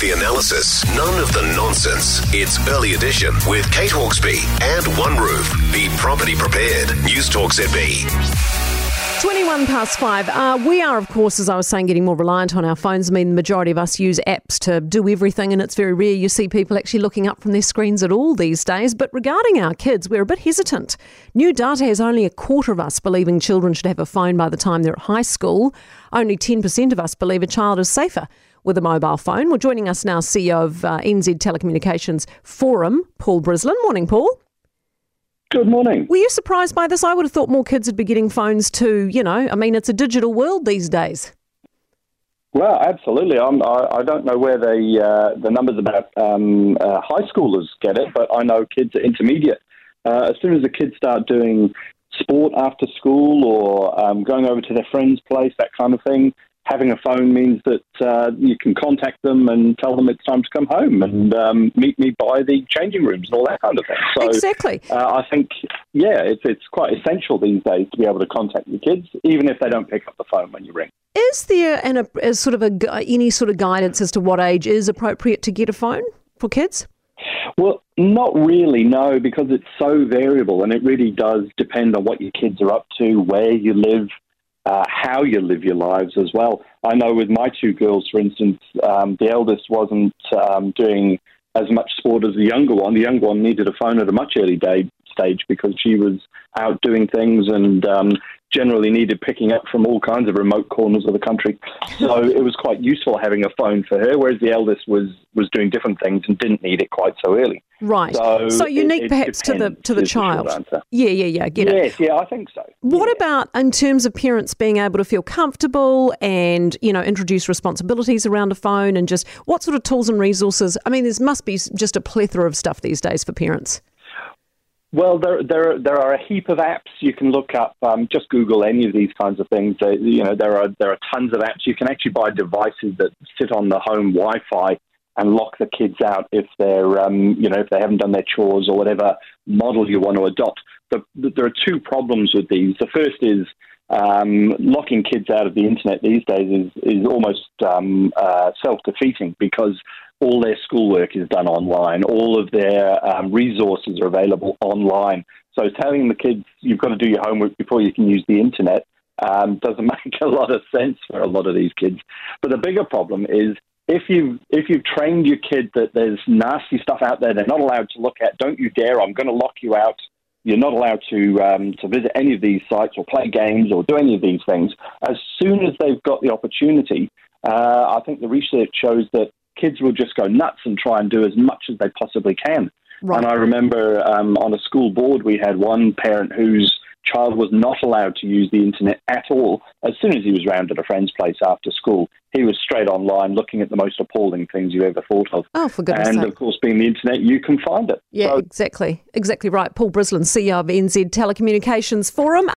the analysis, none of the nonsense. It's Early Edition with Kate Hawkesby and One Roof. Be property prepared. News Talk ZB. 21 past five. Uh, we are, of course, as I was saying, getting more reliant on our phones. I mean, the majority of us use apps to do everything, and it's very rare you see people actually looking up from their screens at all these days. But regarding our kids, we're a bit hesitant. New data has only a quarter of us believing children should have a phone by the time they're at high school. Only 10% of us believe a child is safer with a mobile phone. Well, joining us now, CEO of uh, NZ Telecommunications Forum, Paul Brislen. Morning, Paul. Good morning. Were you surprised by this? I would have thought more kids would be getting phones too. You know, I mean, it's a digital world these days. Well, absolutely. I'm, I, I don't know where the uh, the numbers about um, uh, high schoolers get it, but I know kids at intermediate. Uh, as soon as the kids start doing sport after school or um, going over to their friend's place, that kind of thing, having a phone means that uh, you can contact them and tell them it's time to come home and um, meet me by the changing rooms and all that kind of thing. So, exactly. Uh, I think, yeah, it's, it's quite essential these days to be able to contact your kids, even if they don't pick up the phone when you ring. Is there an, a, a sort of a, any sort of guidance as to what age is appropriate to get a phone for kids? Well, not really, no, because it's so variable and it really does depend on what your kids are up to, where you live, uh, how you live your lives as well. I know with my two girls, for instance, um, the eldest wasn't um, doing as much sport as the younger one. The younger one needed a phone at a much early day stage because she was out doing things and um, generally needed picking up from all kinds of remote corners of the country. So it was quite useful having a phone for her, whereas the eldest was was doing different things and didn't need it quite so early. Right. So, so unique, it, it perhaps to the to the child. Yeah, yeah, yeah. Get yes, it. yeah, I think so. What yeah. about in terms of parents being able to feel comfortable and you know introduce responsibilities around a phone and just what sort of tools and resources? I mean, there must be just a plethora of stuff these days for parents. Well, there, there, there are a heap of apps you can look up. Um, just Google any of these kinds of things. Uh, you know, there are there are tons of apps. You can actually buy devices that sit on the home Wi-Fi and lock the kids out if they're, um, you know, if they haven't done their chores or whatever model you want to adopt. But there are two problems with these. The first is um, locking kids out of the internet these days is, is almost um, uh, self defeating because all their schoolwork is done online, all of their um, resources are available online. So telling the kids you've got to do your homework before you can use the internet um, doesn't make a lot of sense for a lot of these kids. But the bigger problem is if you if you've trained your kid that there's nasty stuff out there they're not allowed to look at, don't you dare! I'm going to lock you out you're not allowed to um, to visit any of these sites or play games or do any of these things. As soon as they've got the opportunity, uh, I think the research shows that kids will just go nuts and try and do as much as they possibly can. Right. And I remember um, on a school board we had one parent whose child was not allowed to use the internet at all. As soon as he was round at a friend's place after school, he was straight online looking at the most appalling things you ever thought of. Oh, for goodness And sake. of course, being the internet, you can find it. Yeah, so, exactly. Exactly right. Paul Brislen, CEO of NZ Telecommunications Forum.